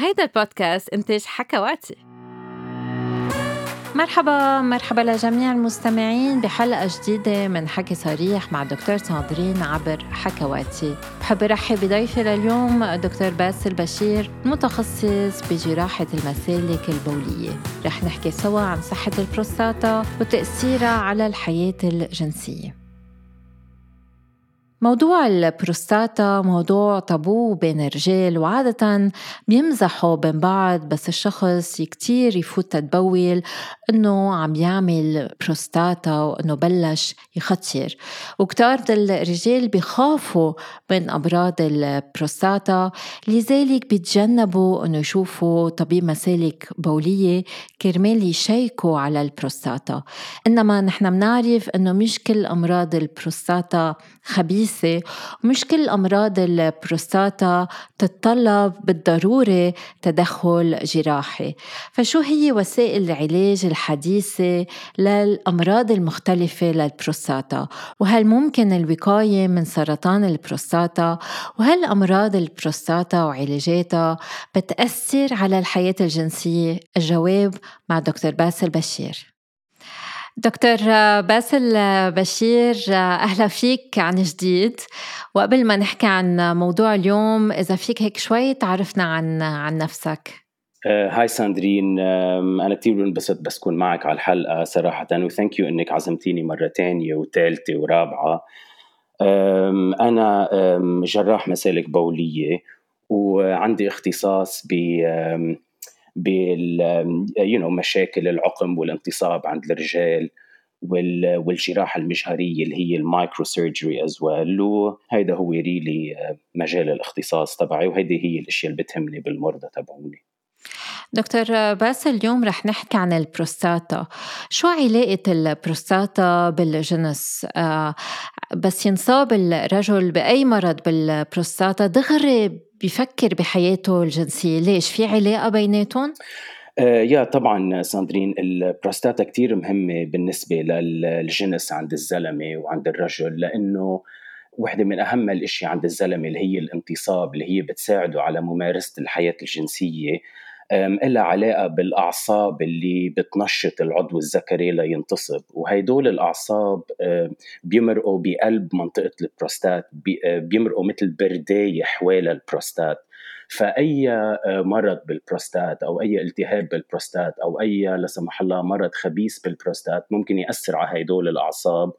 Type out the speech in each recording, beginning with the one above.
هيدا البودكاست إنتاج حكواتي. مرحبا مرحبا لجميع المستمعين بحلقة جديدة من حكي صريح مع دكتور ساندرين عبر حكواتي. بحب رحب بضيفي لليوم دكتور باسل بشير متخصص بجراحة المسالك البولية. رح نحكي سوا عن صحة البروستاتا وتأثيرها على الحياة الجنسية. موضوع البروستاتا موضوع طابو بين الرجال وعادة بيمزحوا بين بعض بس الشخص كتير يفوت يبول إنه عم يعمل بروستاتا وإنه بلش يختير. وكتار الرجال بيخافوا من أمراض البروستاتا لذلك بيتجنبوا إنه يشوفوا طبيب مسالك بولية كرمال يشيكوا على البروستاتا. إنما نحن بنعرف إنه مش كل أمراض البروستاتا خبيثة. ومش كل أمراض البروستاتا تتطلب بالضرورة تدخل جراحي. فشو هي وسائل العلاج الحديثة للأمراض المختلفة للبروستاتا؟ وهل ممكن الوقاية من سرطان البروستاتا؟ وهل أمراض البروستاتا وعلاجاتها بتأثر على الحياة الجنسية؟ الجواب مع دكتور باسل بشير. دكتور باسل بشير أهلا فيك عن جديد. وقبل ما نحكي عن موضوع اليوم إذا فيك هيك شوي تعرفنا عن عن نفسك. آه، هاي ساندرين. أنا كثير بنبسط بس كون معك على الحلقة صراحة و thank you إنك عزمتيني مره ثانية وثالثه ورابعة. أنا جراح مسالك بولية. وعندي اختصاص ب مشاكل العقم والانتصاب عند الرجال والجراحة المجهرية اللي هي ال microsurgery as well وهيدا هو really مجال الاختصاص تبعي وهيدي هي الأشياء اللي بتهمني بالمرضى تبعوني. دكتور باسل اليوم رح نحكي عن البروستاتا. شو علاقة البروستاتا بالجنس؟ آه بس ينصاب الرجل بأي مرض بالبروستاتا؟ دغري بيفكر بحياته الجنسية. ليش؟ في علاقة بيناتهم؟ آه يا طبعا ساندرين البروستاتا كتير مهمة بالنسبة للجنس عند الزلمة وعند الرجل لأنه وحدة من أهم الأشياء عند الزلمة اللي هي الانتصاب اللي هي بتساعده على ممارسة الحياة الجنسية. إلها علاقة بالأعصاب اللي بتنشط العضو الذكري لينتصب. وهيدول الأعصاب بيمرقوا بقلب منطقة البروستات بيمرقوا مثل برداية حوالي البروستات. فأي مرض بالبروستات أو أي التهاب بالبروستات أو أي لا سمح الله مرض خبيث بالبروستات ممكن يأثر على هدول الأعصاب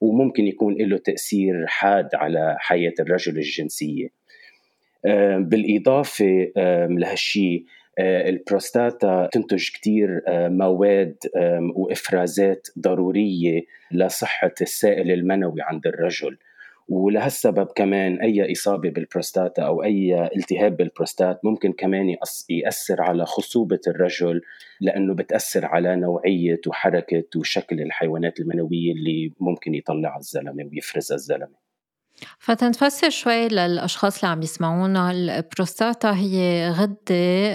وممكن يكون له تأثير حاد على حياة الرجل الجنسية. بالإضافة لهالشيء البروستاتا تنتج كتير آه، مواد وإفرازات ضرورية لصحة السائل المنوي عند الرجل. ولهالسبب كمان أي إصابة بالبروستاتا أو أي التهاب بالبروستات ممكن كمان يأثر على خصوبة الرجل لأنه بتأثر على نوعية وحركة وشكل الحيوانات المنوية اللي ممكن يطلع الزلمة ويفرزها الزلمة. فتنفسر شوي للأشخاص اللي عم يسمعونا البروستاتا هي غدة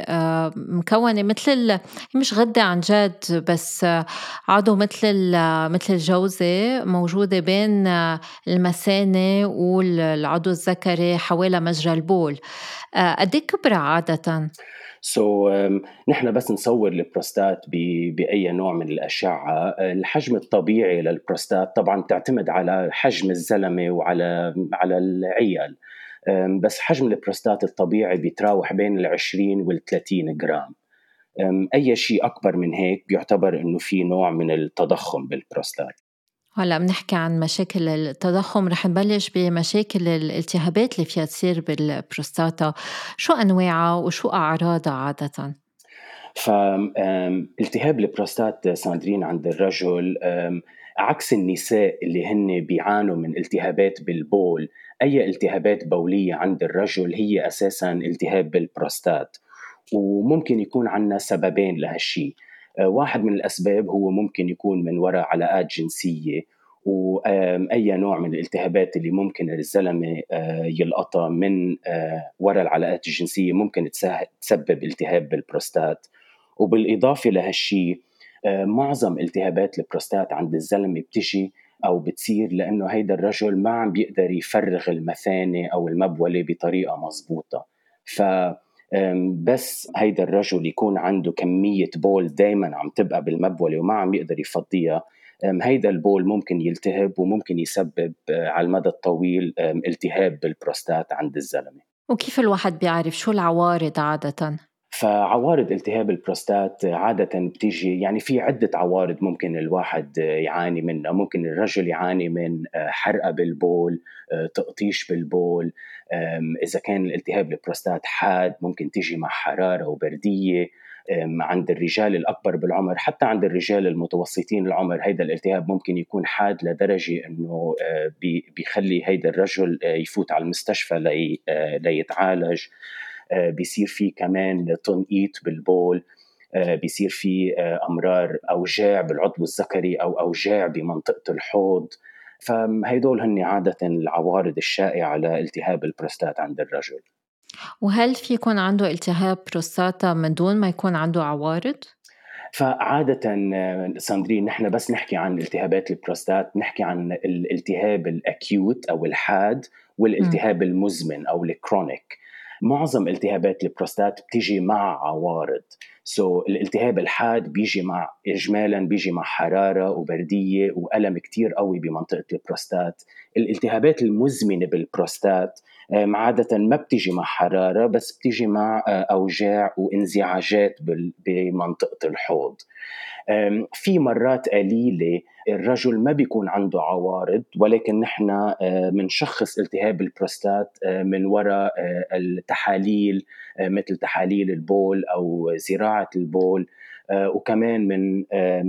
آه، مكونة مثل مش غدة عن جد بس عضو مثل مثل الجوزة موجودة بين المثانة والعضو الذكري حوالي مجرى البول آه، قد إيه كبرى عادةً؟ so, um, نحن بس نصور البروستات بأي نوع من الأشعة. الحجم الطبيعي للبروستات طبعا تعتمد على حجم الزلمة وعلى على العيار. بس حجم البروستات الطبيعي بيتراوح بين ال 20 وال 30 جرام أي شيء أكبر من هيك بيعتبر إنه في نوع من التضخم بالبروستات. هلا بنحكي عن مشاكل التضخم رح نبلش بمشاكل الالتهابات اللي فيها تصير بالبروستاتا. شو أنواعها وشو أعراضها عادة؟ فالتهاب البروستات ساندرين عند الرجل عكس النساء اللي هن بيعانوا من التهابات بالبول أي التهابات بولية عند الرجل هي أساسا التهاب بالبروستات وممكن يكون عندنا سببين لهالشيء واحد من الأسباب هو ممكن يكون من وراء علاقات جنسية واي نوع من الالتهابات اللي ممكن الزلمة آه، يلقطها من آه، وراء العلاقات الجنسية ممكن تسبب التهاب بالبروستات. وبالإضافة لهالشيء معظم التهابات البروستات عند الزلمة بتجي أو بتصير لأنه هيدا الرجل ما عم بيقدر يفرغ المثانة أو المبولة بطريقة مضبوطة. ف بس هيدا الرجل يكون عنده كمية بول دايما عم تبقى بالمبولة وما عم يقدر يفضيها. هيدا البول ممكن يلتهب وممكن يسبب آه، على المدى الطويل التهاب بالبروستات عند الزلمة. وكيف الواحد بيعرف شو العوارض عادة؟ فعوارض التهاب البروستات عادة بتيجي يعني في عدة عوارض ممكن الواحد يعاني منها. ممكن الرجل يعاني من آه، حرقة بالبول آه، تقطيش بالبول إذا كان الالتهاب البروستات حاد ممكن تيجي مع حرارة وبردية عند الرجال الأكبر بالعمر حتى عند الرجال المتوسطين العمر هيدا الالتهاب ممكن يكون حاد لدرجة أنه آه، بيخلي هيدا الرجل يفوت على المستشفى ليتعالج. آه، بيصير في كمان تنقيط بالبول. بيصير في أمرار أوجاع بالعضو الذكري أو أوجاع بمنطقة الحوض. فهيدول هن عادة العوارض الشائعة لالتهاب البروستات عند الرجل. وهل فيه يكون عنده التهاب بروستاتا من دون ما يكون عنده عوارض؟ فعادة ساندرين نحن بس نحكي عن التهابات البروستات نحكي عن الالتهاب ال acute أو الحاد والالتهاب المزمن أو ال chronic. معظم التهابات البروستات بتيجي مع عوارض. so, الالتهاب الحاد بيجي مع اجمالا بيجي مع حرارة وبردية وألم كتير قوي بمنطقة البروستات. الالتهابات المزمنة بالبروستات عادة ما بتيجي مع حرارة بس بتيجي مع آه، أوجاع وانزعاجات بمنطقة الحوض. في مرات قليلة الرجل ما بيكون عنده عوارض ولكن نحن بنشخص آه، التهاب البروستات آه، من وراء آه، التحاليل مثل تحاليل البول أو زراعة البول وكمان من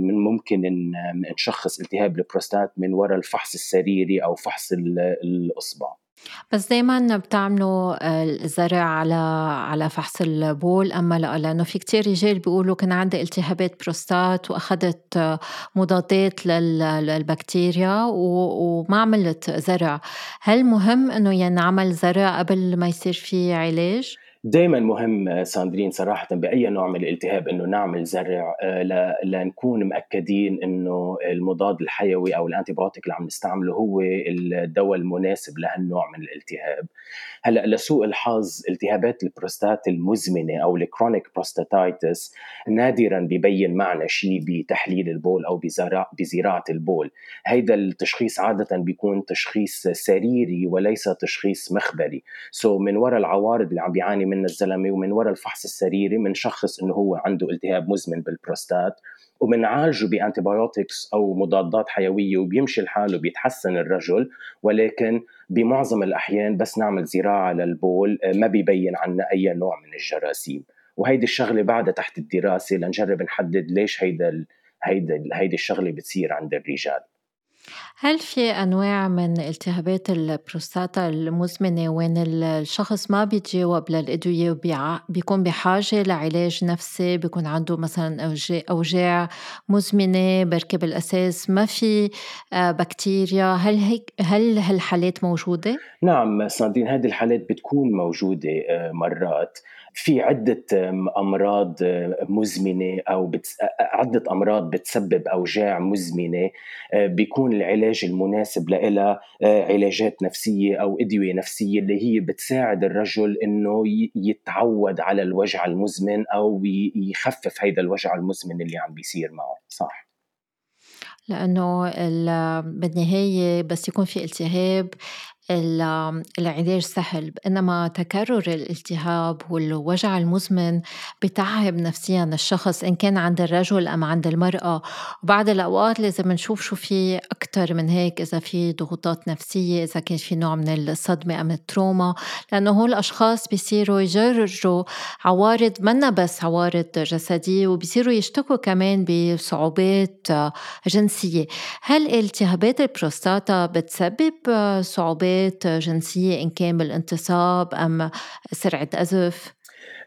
من ممكن نشخص التهاب البروستات من وراء الفحص السريري أو فحص الإصبع. بس دايما بتعملوا الزرع على على فحص البول أما لا لأنه في كتير رجال بيقولوا كان عندي التهابات بروستات وأخذت مضادات للبكتيريا وما عملت زرع هل مهم إنه ينعمل زرع قبل ما يصير في علاج؟ دائما مهم ساندرين صراحة بأي نوع من الالتهاب إنه نعمل زرع آه، لنكون مأكدين إنه المضاد الحيوي أو ال antibiotic اللي عم نستعمله هو الدواء المناسب لهالنوع من الالتهاب. هلأ لسوء الحظ التهابات البروستات المزمنة أو ال chronic prostatitis نادرا ببين معنا شيء بتحليل البول أو بزراعة البول. هيدا التشخيص عاده بيكون تشخيص سريري وليس تشخيص مخبري. so من وراء العوارض اللي عم بيعاني منها الزلمة ومن وراء الفحص السريري بنشخص إنه هو عنده التهاب مزمن بالبروستات وبنعالجه ب antibiotics أو مضادات حيوية وبيمشي الحال وبيتحسن الرجل ولكن بمعظم الأحيان بس نعمل زراعة للبول ما بيبين عنا أي نوع من الجراثيم. وهيدي الشغلة بعدها تحت الدراسة لنجرب نحدد ليش هيدا هيدا هيدي الشغلة بتصير عند الرجال. هل في أنواع من التهابات البروستاتا المزمنة وين الشخص ما بيتجاوب للأدوية وبيكون بحاجة لعلاج نفسي؟ بيكون عنده مثلا أوجاع مزمنة بركي بالأساس؟ ما في آه، بكتيريا؟ هل هيك هل هالحالات موجودة؟ نعم صادين هذه الحالات بتكون موجودة آه، مرات. في عدة أمراض مزمنة أو بتس... عدة أمراض بتسبب أوجاع مزمنة بيكون العلاج المناسب لها علاجات نفسية أو أدوية نفسية اللي هي بتساعد الرجل إنه يتعود على الوجع المزمن أو يخفف هيدا الوجع المزمن اللي عم بيصير معه صح؟ لأنه بالنهاية بس يكون في التهاب العلاج سهل إنما تكرر الالتهاب والوجع المزمن بتعب نفسيا الشخص إن كان عند الرجل أم عند المرأة. وبعد الأوقات لازم نشوف شو في أكتر من هيك إذا في ضغوطات نفسية إذا كان في نوع من الصدمة أم التروما. لأنه هول الأشخاص بيصيروا يفرجوا عوارض منا بس عوارض جسدية وبيصيروا يشتكوا كمان بصعوبات جنسية. هل التهابات البروستاتا بتسبب صعوبات؟ جنسية إن كان بالإنتصاب أم سرعة قذف.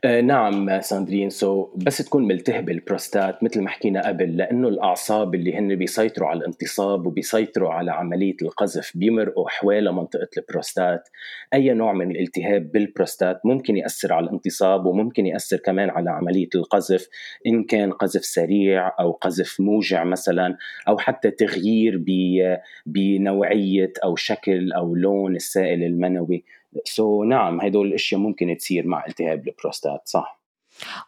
نعم ساندرين. so بس تكون ملتهبة البروستات مثل ما حكينا قبل لأنه الأعصاب اللي هن بيسيطروا على الانتصاب وبيسيطروا على عملية القذف بيمرقوا حوالي منطقة البروستات. أي نوع من الالتهاب بالبروستات ممكن يأثر على الانتصاب وممكن يأثر كمان على عملية القذف إن كان قذف سريع أو قذف موجع مثلا أو حتى تغيير بنوعية أو شكل أو لون السائل المنوي. so, نعم هدول الأشياء ممكن تصير مع التهاب البروستات صح.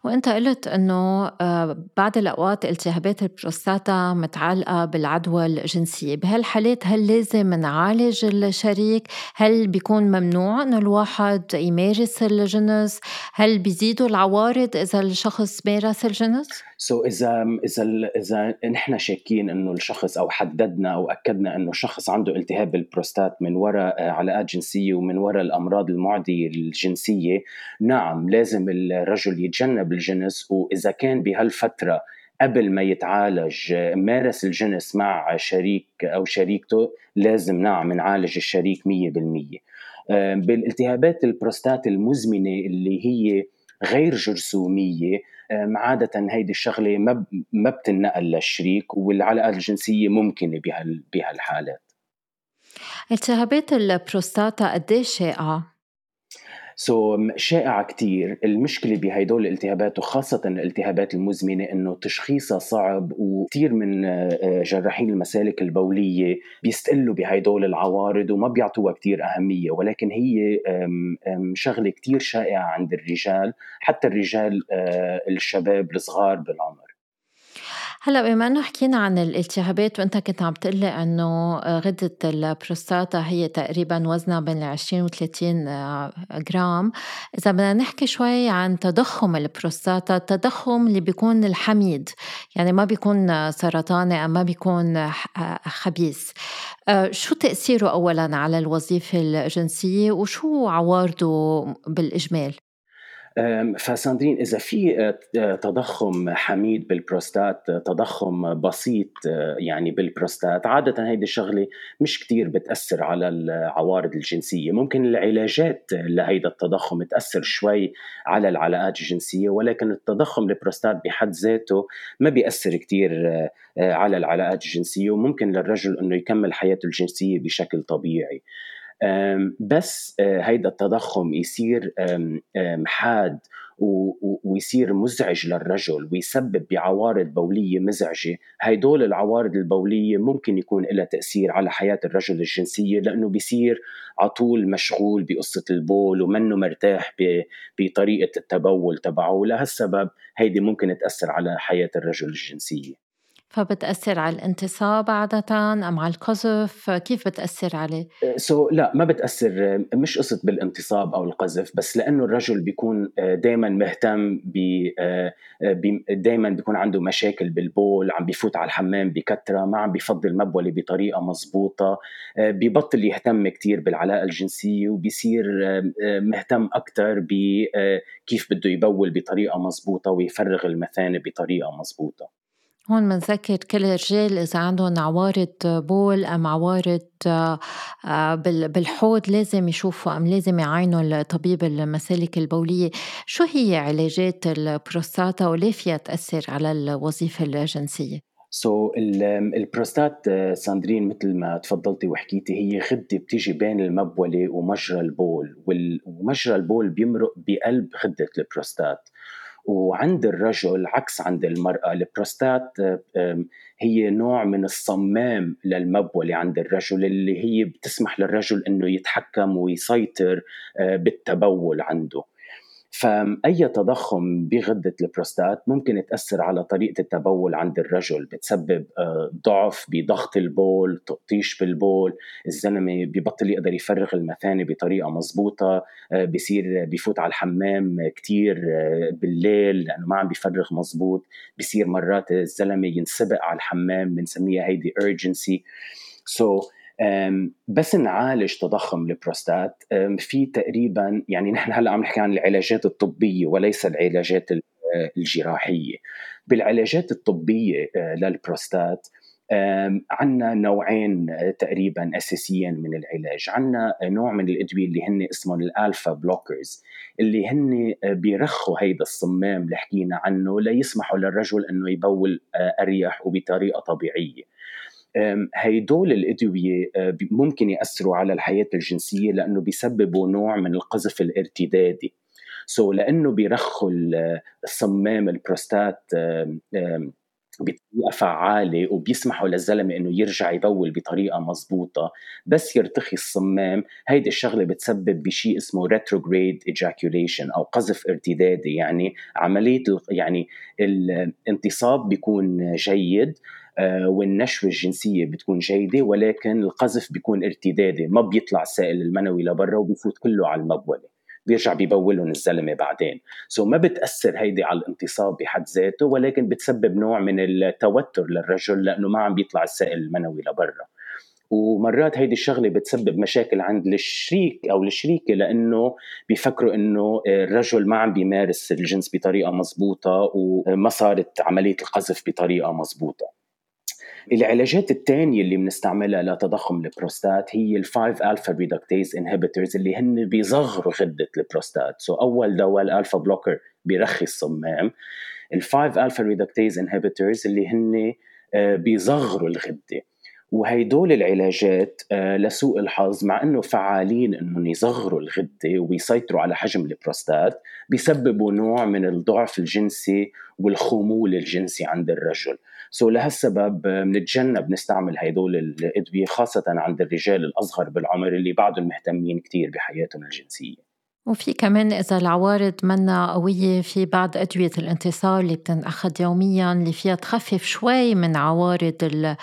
وإنت قلت إنه آه، بعض الأوقات التهابات البروستاتا متعلقة بالعدوى الجنسية. بهالحالات هل لازم نعالج الشريك؟ هل بيكون ممنوع إنه الواحد يمارس الجنس؟ هل بيزيدوا العوارض إذا الشخص مارس الجنس؟ سو so إذا إذا إذا نحن شاكين إنه الشخص أو حددنا أو أكدنا إنه الشخص عنده التهاب بالبروستات من وراء آه، علاقات جنسية ومن وراء الأمراض المعدية الجنسية نعم لازم الرجل يتجنب الجنس وإذا كان بهالفترة قبل ما يتعالج مارس الجنس مع شريك أو شريكته لازم نعم نعالج الشريك 100% آه، بالالتهابات البروستات المزمنة اللي هي غير جرثومية عادة هيدي الشغلة ما ما بتنقل للشريك والعلاقات الجنسية ممكنة بهالحالات التهابات البروستاتا قديش شائعة؟ so, شائعة كتير المشكلة بهدول الالتهابات وخاصة الالتهابات المزمنة إنه تشخيصها صعب وكثير من آه، جراحين المسالك البولية بيستقلوا بهدول العوارض وما بيعطوها كتير أهمية ولكن هي شغلة كتير شائعة عند الرجال حتى الرجال آه، الشباب الصغار بالعمر. هلا بما إنه حكينا عن الالتهابات وأنت كنت عم تقلي إنه غدة البروستاتا هي تقريبا وزنها بين 20 و 30 جرام. إذا بدنا نحكي شوي عن تضخم البروستاتا التضخم اللي بيكون الحميد. يعني ما بيكون سرطاني أو ما بيكون خبيث. شو تأثيره أولا على الوظيفة الجنسية؟ وشو عوارضه بالإجمال؟ فساندرين إذا في آه، آه، تضخم حميد بالبروستات آه، تضخم بسيط يعني بالبروستات عادة هيدي الشغلة مش كتير بتأثر على العوارض الجنسية. ممكن العلاجات لهيدا التضخم تأثر شوي على العلاقات الجنسية ولكن التضخم البروستات بحد ذاته ما بيأثر كتير على العلاقات الجنسية وممكن للرجل إنه يكمل حياته الجنسية بشكل طبيعي. بس آه، هيدا التضخم يصير حاد ويصير مزعج للرجل ويسبب بعوارض بولية مزعجة. هيدول العوارض البولية ممكن يكون لها تأثير على حياة الرجل الجنسية لأنه بيصير عطول مشغول بقصة البول ومنه مرتاح بطريقة التبول تبعه. ولهالسبب هيدي ممكن تأثر على حياة الرجل الجنسية. فبتأثر على الانتصاب عادة أم على القذف كيف بتأثر عليه؟ سو so, لا ما بتأثر مش قصة بالانتصاب أو القذف بس لأنه الرجل بيكون دائما مهتم ب دائما بيكون عنده مشاكل بالبول عم بيفوت على الحمام بكثرة ما عم بيفضل مبولة بطريقة مزبوطة ببطل يهتم كتير بالعلاقة الجنسية وبيصير مهتم أكثر بكيف بده يبول بطريقة مزبوطة ويفرغ المثانة بطريقة مزبوطة هون بنذكر كل الرجال إذا عندهم عوارض بول أم عوارض آه، بالحوض لازم يشوفوا أم لازم يعاينوا طبيب المسالك البولية شو هي علاجات البروستاتا وليه فيها تأثر على الوظيفة الجنسية؟ so, البروستات ساندرين مثل ما تفضلتي وحكيتي هي غده بتيجي بين المبولة ومجرى البول ومجرى البول بيمرق بقلب غده البروستات وعند الرجل عكس عند المرأة. البروستات هي نوع من الصمام للمبولة عند الرجل اللي هي بتسمح للرجل إنه يتحكم ويسيطر آه، بالتبول عنده. فأي تضخم بغدة البروستات ممكن تأثر على طريقة التبول عند الرجل بتسبب آه، ضعف بضغط البول تقطيش بالبول الزلمة ببطل يقدر يفرغ المثانة بطريقة مزبوطة آه، بصير بفوت على الحمام كتير آه، بالليل لأنه ما عم بيفرغ مزبوط بصير مرات الزلمة ينسبق على الحمام بنسميها هيدي urgency. so, بس نعالج تضخم البروستات. في تقريبا يعني نحن هلأ عم نحكي عن العلاجات الطبية وليس العلاجات الجراحية. بالعلاجات الطبية آه، للبروستات عندنا نوعين آه، تقريبا اساسيين من العلاج. عندنا نوع من الأدوية اللي هن اسمهم ال alpha blockers اللي هن آه، بيرخوا هيدا الصمام اللي حكينا عنه ليسمحوا للرجل إنه يبول أريح وبطريقة طبيعية. هيدول الأدوية آه، ممكن يأثروا على الحياة الجنسية لأنه بيسببوا نوع من القذف الارتدادي. so لأنه بيرخوا الصمام البروستات بطريقة فعالة وبيسمحوا للزلمة إنه يرجع يبول بطريقة مضبوطة بس يرتخي الصمام. هيدي الشغلة بتسبب بشيء اسمه retrograde ejaculation أو قذف ارتدادي. يعني عملية يعني الانتصاب بيكون جيد. آه، والنشوة الجنسية بتكون جيدة ولكن القذف بيكون ارتدادي ما بيطلع السائل المنوي لبرا وبيفوت كله على المبولة بيرجع بيبولهم الزلمة بعدين. so ما بتأثر هيدي على الانتصاب بحد ذاته ولكن بتسبب نوع من التوتر للرجل لأنه ما عم بيطلع السائل المنوي لبرا. ومرات هيدي الشغلة بتسبب مشاكل عند الشريك أو الشريكة لأنه بيفكروا إنه الرجل ما عم بيمارس الجنس بطريقة مزبوطه وما صارت عملية القذف بطريقة مزبوطه العلاجات الثانية اللي بنستعملها لتضخم البروستات هي ال 5 alpha reductase inhibitors اللي هن بيصغروا غده البروستات. so أول دواء ال alpha blocker بيرخي الصمام. ال 5 alpha reductase inhibitors اللي هن آه، بيصغروا الغده وهيدول العلاجات آه، لسوء الحظ مع إنه فعالين إنهم يصغروا الغده ويسيطروا على حجم البروستات بيسببوا نوع من الضعف الجنسي والخمول الجنسي عند الرجل. so لهالسبب بنتجنب نستعمل هدول الأدوية خاصة عند الرجال الأصغر بالعمر اللي بعدهم مهتمين كثير بحياتهم الجنسية. وفي كمان إذا العوارض منا قوية في بعض أدوية الانتصاب اللي بتنأخذ يوميا اللي فيها تخفف شوي من عوارض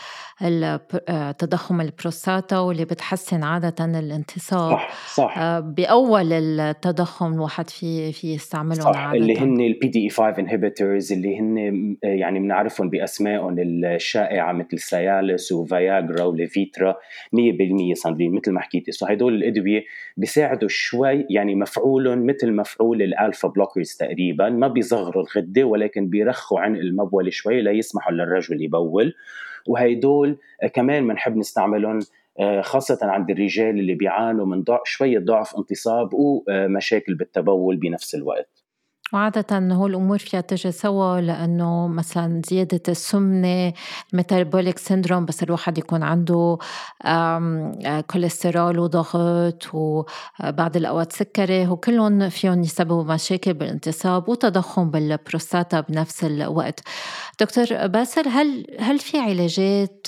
تضخم البروستاتا واللي بتحسن عادة الانتصاب صح صح. آه، بأول التضخم الواحد في في يستعملهم صح عادة. اللي هن ال PDE 5 inhibitors اللي هن يعني بنعرفهم بأسمائهم الشائعة مثل سيالس وفياجرا وليفيترا 100% ساندرين مثل ما حكيتي. so هدول الأدوية بيساعدوا شوي يعني مفعولهم مثل مفعول ال alpha blockers تقريبا ما بيصغروا الغدة ولكن بيرخوا عن المبوله شوي ليسمحوا للرجل يبول. وهيدول كمان بنحب نستعملهم آه، خاصة عند الرجال اللي بيعانوا من شوية ضعف انتصاب ومشاكل بالتبول بنفس الوقت. وعادة هو الأمور فيها تجي سوا لأنه مثلا زيادة السمنة metabolic syndrome بس الواحد يكون عنده كوليسترول وضغط وبعض الأوقات سكري وكلهم فيهم يسببوا مشاكل بالانتصاب وتضخم بالبروستاتا بنفس الوقت دكتور باسل هل هل في علاجات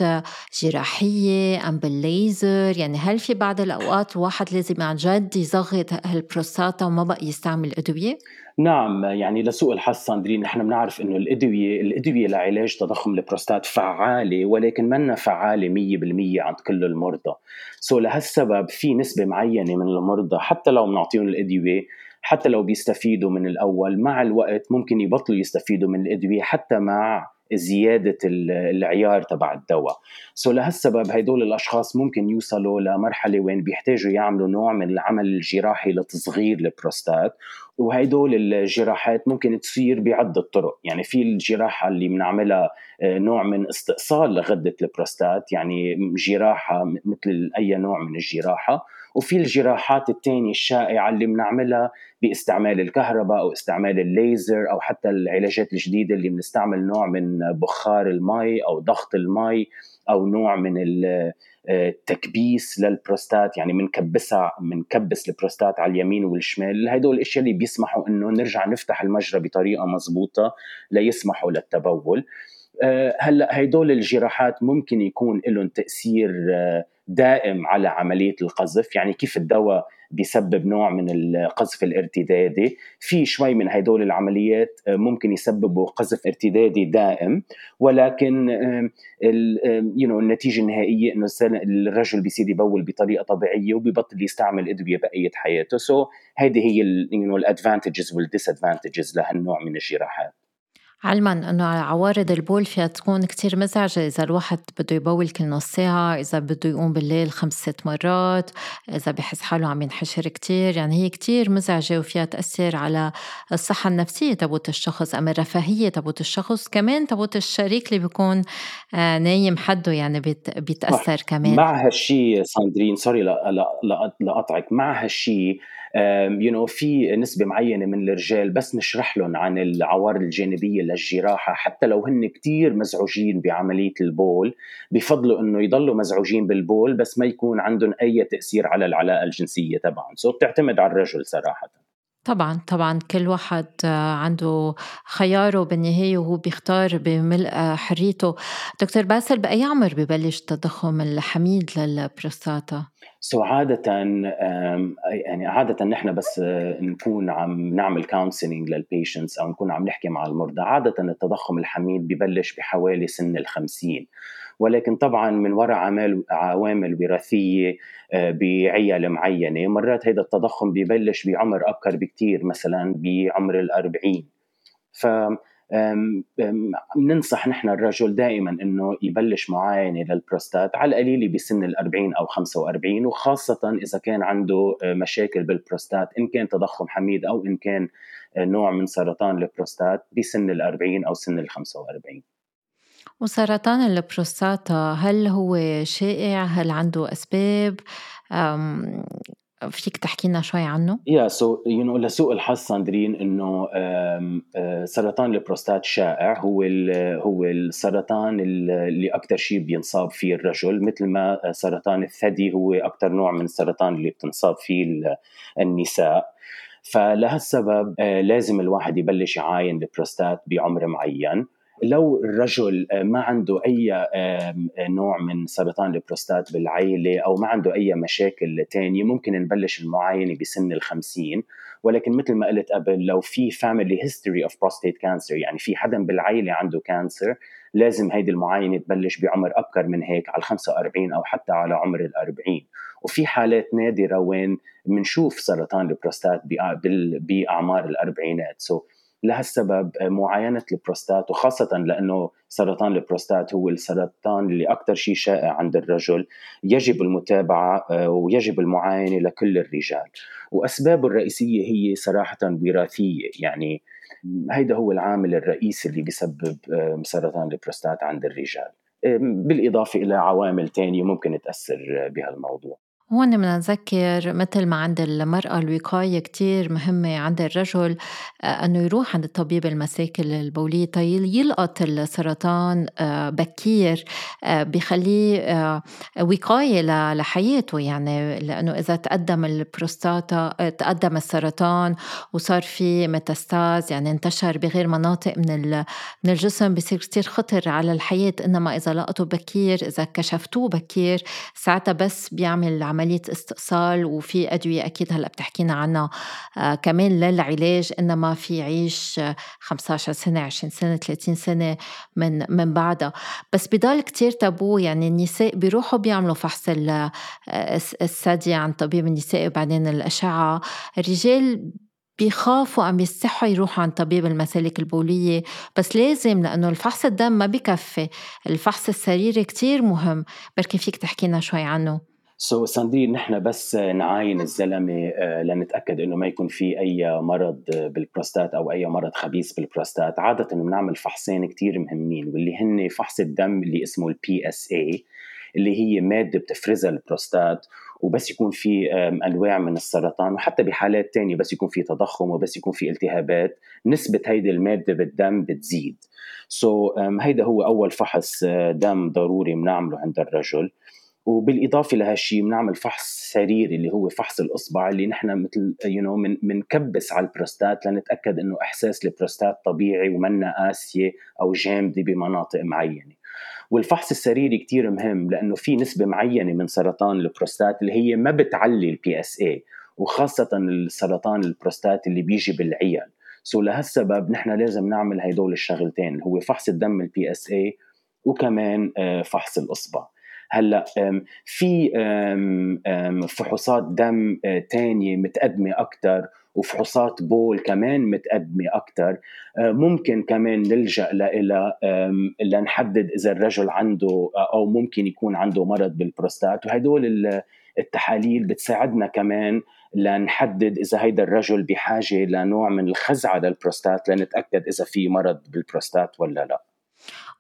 جراحية أم بالليزر يعني هل في بعض الأوقات الواحد لازم عن جد يصغر هالبروستاتا وما بقى يستعمل أدوية؟ نعم يعني لسوء الحظ ساندرين نحن بنعرف إنه الأدوية الأدوية لعلاج تضخم البروستات فعالة ولكن منا فعالة 100% عند كل المرضى. so لهالسبب في نسبة معينة من المرضى حتى لو بنعطيهم الأدوية حتى لو بيستفيدوا من الأول مع الوقت ممكن يبطلوا يستفيدوا من الأدوية حتى مع زيادة العيار تبع الدواء. so لهالسبب هدول الأشخاص ممكن يوصلوا لمرحلة وين بيحتاجوا يعملوا نوع من العمل الجراحي لتصغير البروستات وهدول الجراحات ممكن تصير بعدة طرق. يعني في الجراحة اللي بنعملها آه، نوع من استئصال لغدة البروستات يعني جراحة مثل أي نوع من الجراحة. وفي الجراحات الثانية الشائعة اللي بنعملها باستعمال الكهرباء أو استعمال الليزر أو حتى العلاجات الجديدة اللي بنستعمل نوع من بخار المي أو ضغط المي أو نوع من التكبيس للبروستات يعني بنكبسها بنكبس البروستات على اليمين والشمال. هدول الأشياء اللي بيسمحوا إنه نرجع نفتح المجرى بطريقة مضبوطة ليسمحوا للتبول. هلا هدول الجراحات ممكن يكون لهم تأثير آه، دائم على عملية القذف. يعني كيف الدواء بيسبب نوع من القذف الارتدادي؟ في شوي من هدول العمليات آه، ممكن يسببوا قذف ارتدادي دائم. ولكن you النتيجة النهائية إنه الرجل بيصير يبول بطريقة طبيعية وبيبطل يستعمل أدوية بقية حياته. so هذه هي الادفانتجز والديسادفانتجز لهالنوع من الجراحات. علما إنه عوارض البول فيها تكون كتير مزعجة. إذا الواحد بده يبول كل نص ساعة إذا بده يقوم بالليل خمس ست مرات إذا بحس حاله عم ينحشر كتير. يعني هي كتير مزعجة وفيها تأثر على الصحة النفسية تبوت الشخص. أما الرفاهية تبوت الشخص كمان تبوت الشريك اللي بيكون آه، نايم حده يعني بيتأثر كمان. مع هالشي ساندرين sorry لأقطعك مع هالشي you know في نسبة معينة من الرجال بس نشرح لهم عن العوارض الجانبية للجراحة. حتى لو هن كتير مزعوجين بعملية البول بفضلوا إنه يضلوا مزعوجين بالبول بس ما يكون عندهم أي تأثير على العلاقة الجنسية تبعهم. so بتعتمد على الرجل صراحة. طبعا طبعا كل واحد عنده خياره بالنهاية وهو بيختار بملء حريته. دكتور باسل بأي عمر ببلش التضخم الحميد للبروستاتا؟ so عادة يعني عادة نحن بس نكون عم نعمل counseling لل patients أو نكون عم نحكي مع المرضى، عادة التضخم الحميد ببلش بحوالي سن الخمسين. ولكن طبعا من وراء عوامل وراثية آه، بعيال معينة مرات هذا التضخم ببلش بعمر أبكر بكثير مثلا بعمر الأربعين. ف بننصح نحن الرجل دائما إنه يبلش معاينة للبروستات على القليله بسن ال 40 أو 45 وخاصة إذا كان عنده آه، مشاكل بالبروستات إن كان تضخم حميد أو إن كان آه، نوع من سرطان البروستات بسن ال 40 أو سن ال 45 وسرطان البروستاتا هل هو شائع؟ هل عنده أسباب؟ فيك تحكي لنا شوي عنه؟ yeah so you know لسوء الحظ ساندرين إنه سرطان البروستات شائع هو هو السرطان اللي أكثر شيء بينصاب فيه الرجل مثل ما سرطان الثدي هو أكثر نوع من السرطان اللي بتنصاب فيه النساء فلهالسبب لازم الواحد يبلش يعاين البروستات بعمر معين لو الرجل آه، ما عنده أي آه، نوع من سرطان البروستات بالعائله أو ما عنده أي مشاكل تانية ممكن نبلش المعاينة بسن الخمسين. ولكن مثل ما قلت قبل لو في family history of prostate cancer يعني في حدا بالعائله عنده cancer لازم هيدي المعاينة تبلش بعمر ابكر من هيك على 45 أو حتى على عمر ال 40 وفي حالات نادرة وين بنشوف سرطان البروستات بأعمار الأربعينات. so لهالسبب معاينة البروستات وخاصة لأنه سرطان البروستات هو السرطان اللي أكثر شيء شائع عند الرجل. يجب المتابعة آه، ويجب المعاينة لكل الرجال. وأسبابه الرئيسية هي صراحة وراثية. يعني هيدا هو العامل الرئيسي اللي بيسبب آه، سرطان البروستات عند الرجال. بالإضافة إلى عوامل تانية ممكن تأثر بهالموضوع. هون بدنا نذكر مثل ما عند المرأة الوقاية كتير مهمة عند الرجل آه، أنه يروح عند الطبيب المساكل البولية يلقط السرطان آه، بكير آه، بخليه وقاية لحياته يعني لأنه إذا تقدم البروستاتا تقدم السرطان وصار في métastase يعني انتشر بغير مناطق من من الجسم بصير كتير خطر على الحياة. إنما إذا لقطوا بكير إذا كشفتوه بكير ساعتها بس بيعمل عملية استئصال وفي أدوية أكيد هلأ بتحكينا عنها. آه كمان للعلاج إنما في عيش 15 سنة 20 سنة 30 سنة من من بعدها. بس بضل كتير تابو يعني النساء بيروحوا بيعملوا فحص آه، الثدي عن طبيب النساء وبعدين الأشعة. الرجال بيخافوا عم يستحوا يروحوا عند طبيب المسالك البولية. بس لازم لأنه الفحص الدم ما بكفي. الفحص السريري كتير مهم. بركي فيك تحكينا شوي عنه. so, ساندرين نحن بس نعاين الزلمة آه، لنتأكد إنه ما يكون في أي مرض بالبروستات أو أي مرض خبيث بالبروستات. عادة بنعمل فحصين كتير مهمين واللي هن فحص الدم اللي اسمه ال PSA اللي هي مادة بتفرزها البروستات وبس يكون في أنواع من السرطان وحتى بحالات تانية بس يكون في تضخم وبس يكون في التهابات. نسبة هيدي المادة بالدم بتزيد. so, هيدا هو أول فحص آه، دم ضروري بنعمله عند الرجل. وبالإضافة لهالشيء بنعمل فحص سريري اللي هو فحص الإصبع اللي نحن مثل you know بنكبس على البروستات لنتأكد إنه إحساس البروستات طبيعي ومنا قاسية أو جامدة بمناطق معينة. والفحص السريري كتير مهم لأنه في نسبة معينة من سرطان البروستات اللي هي ما بتعلي ال PSA وخاصة السرطان البروستات اللي بيجي بالعيال so لهالسبب نحن لازم نعمل هدول الشغلتين هو فحص الدم ال PSA وكمان آه، فحص الإصبع. هلأ في فحوصات دم آه، تانية متقدمة أكثر وفحوصات بول كمان متقدمة أكثر آه، ممكن كمان نلجأ لإلى لنحدد إذا الرجل عنده آه، أو ممكن يكون عنده مرض بالبروستات. وهدول التحاليل بتساعدنا كمان لنحدد إذا هيدا الرجل بحاجة لنوع من الخزعة للبروستات لنتأكد إذا في مرض بالبروستات ولا لا.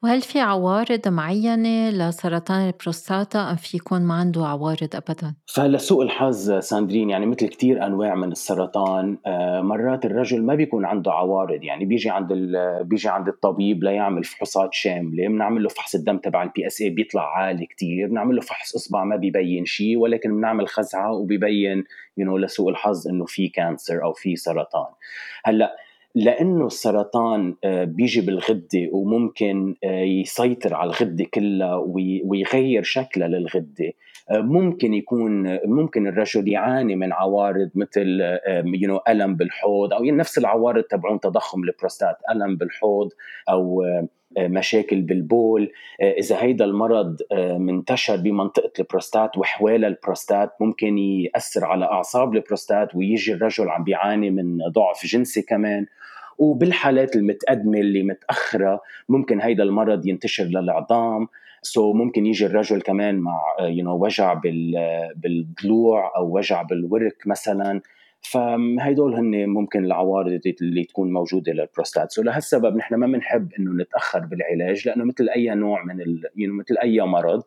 وهل في عوارض معينة لسرطان البروستاتا أم في يكون ما عنده عوارض أبدا؟ فلسوء الحظ ساندرين يعني مثل كتير أنواع من السرطان آه، مرات الرجل ما بيكون عنده عوارض يعني بيجي عند بيجي عند الطبيب ليعمل فحوصات شاملة بنعمل له فحص الدم تبع ال PSA بيطلع عالي كتير بنعمل له فحص إصبع ما بيبين شيء ولكن بنعمل خزعة وبيبين you know, لسوء الحظ إنه في cancer أو في سرطان هلا لأنه السرطان آه، بيجي بالغدة وممكن آه، يسيطر على الغدة كلها ويغير شكلها للغدة. آه، ممكن يكون ممكن الرجل يعاني من عوارض مثل يو ألم بالحوض أو نفس العوارض تبعون تضخم البروستات ألم بالحوض أو مشاكل بالبول. إذا هيدا المرض منتشر بمنطقة البروستات وحوالي البروستات ممكن يأثر على أعصاب البروستات ويجي الرجل عم بيعاني من ضعف جنسي كمان. وبالحالات المتقدمة اللي متأخرة ممكن هيدا المرض ينتشر للعظام. so ممكن يجي الرجل كمان مع you know, وجع بالضلوع أو وجع بالورك مثلا. فهيدول هن ممكن العوارض اللي تكون موجودة للبروستات. so لهالسبب نحن ما بنحب إنه نتأخر بالعلاج لأنه مثل أي نوع من ال... يعني مثل أي مرض